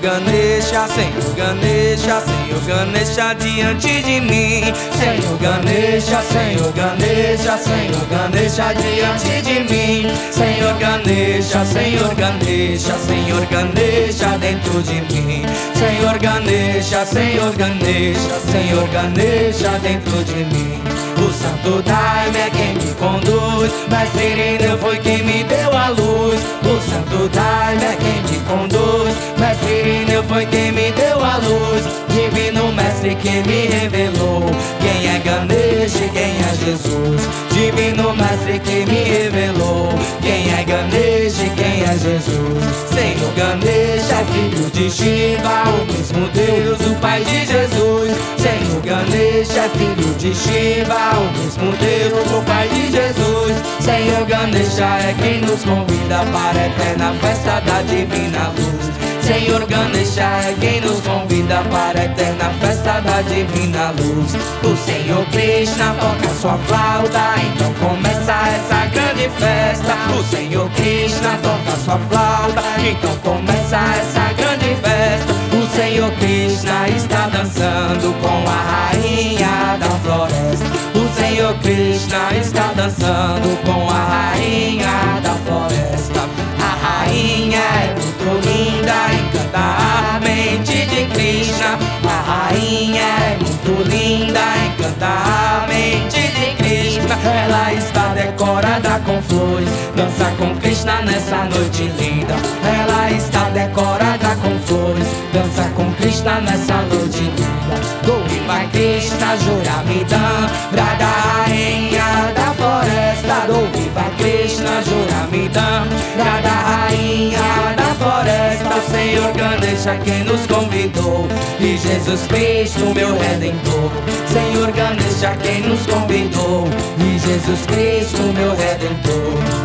Ganesha, Senhor Ganesha, Senhor Ganesha diante de mim. Senhor Ganesha, Senhor Ganesha, Senhor Ganesha diante de mim. Senhor Ganesha, Senhor Ganesha, Senhor Ganesha dentro de mim. Senhor Ganesha, Senhor Ganesha, Senhor Ganesha dentro de mim. O Santo Daime é quem me conduz, Mestre Irineu foi quem me deu a luz. O Santo Daime é quem me Divino Mestre que me revelou quem é Ganesha e quem é Jesus. Divino Mestre que me revelou quem é Ganesha e quem é Jesus. Senhor Ganesha é filho de Shiva, o mesmo Deus, o Pai de Jesus. Senhor Ganesha é filho de Shiva, o mesmo Deus, o Pai de Jesus. Senhor Ganesha é quem nos convida para a eterna festa da divina luz. Senhor Ganesha é quem nos convida para a eterna festa da divina luz. O Senhor Krishna toca sua flauta, então começa essa grande festa. O Senhor Krishna toca sua flauta, então começa essa grande festa. O Senhor Krishna está dançando com a rainha da floresta. O Senhor Krishna está dançando com a rainha da floresta. Rainha é muito linda, encanta a mente de Krishna. A rainha é muito linda, encanta a mente de Krishna. Ela está decorada com flores, dança com Krishna nessa noite linda. Ela está decorada com flores, dança com Krishna nessa noite linda. Govinda Krishna, Juramidam, Radha rainha da floresta. O Senhor Ganesha quem nos convidou e Jesus Cristo, meu redentor. Senhor Ganesha quem nos convidou e Jesus Cristo, meu redentor.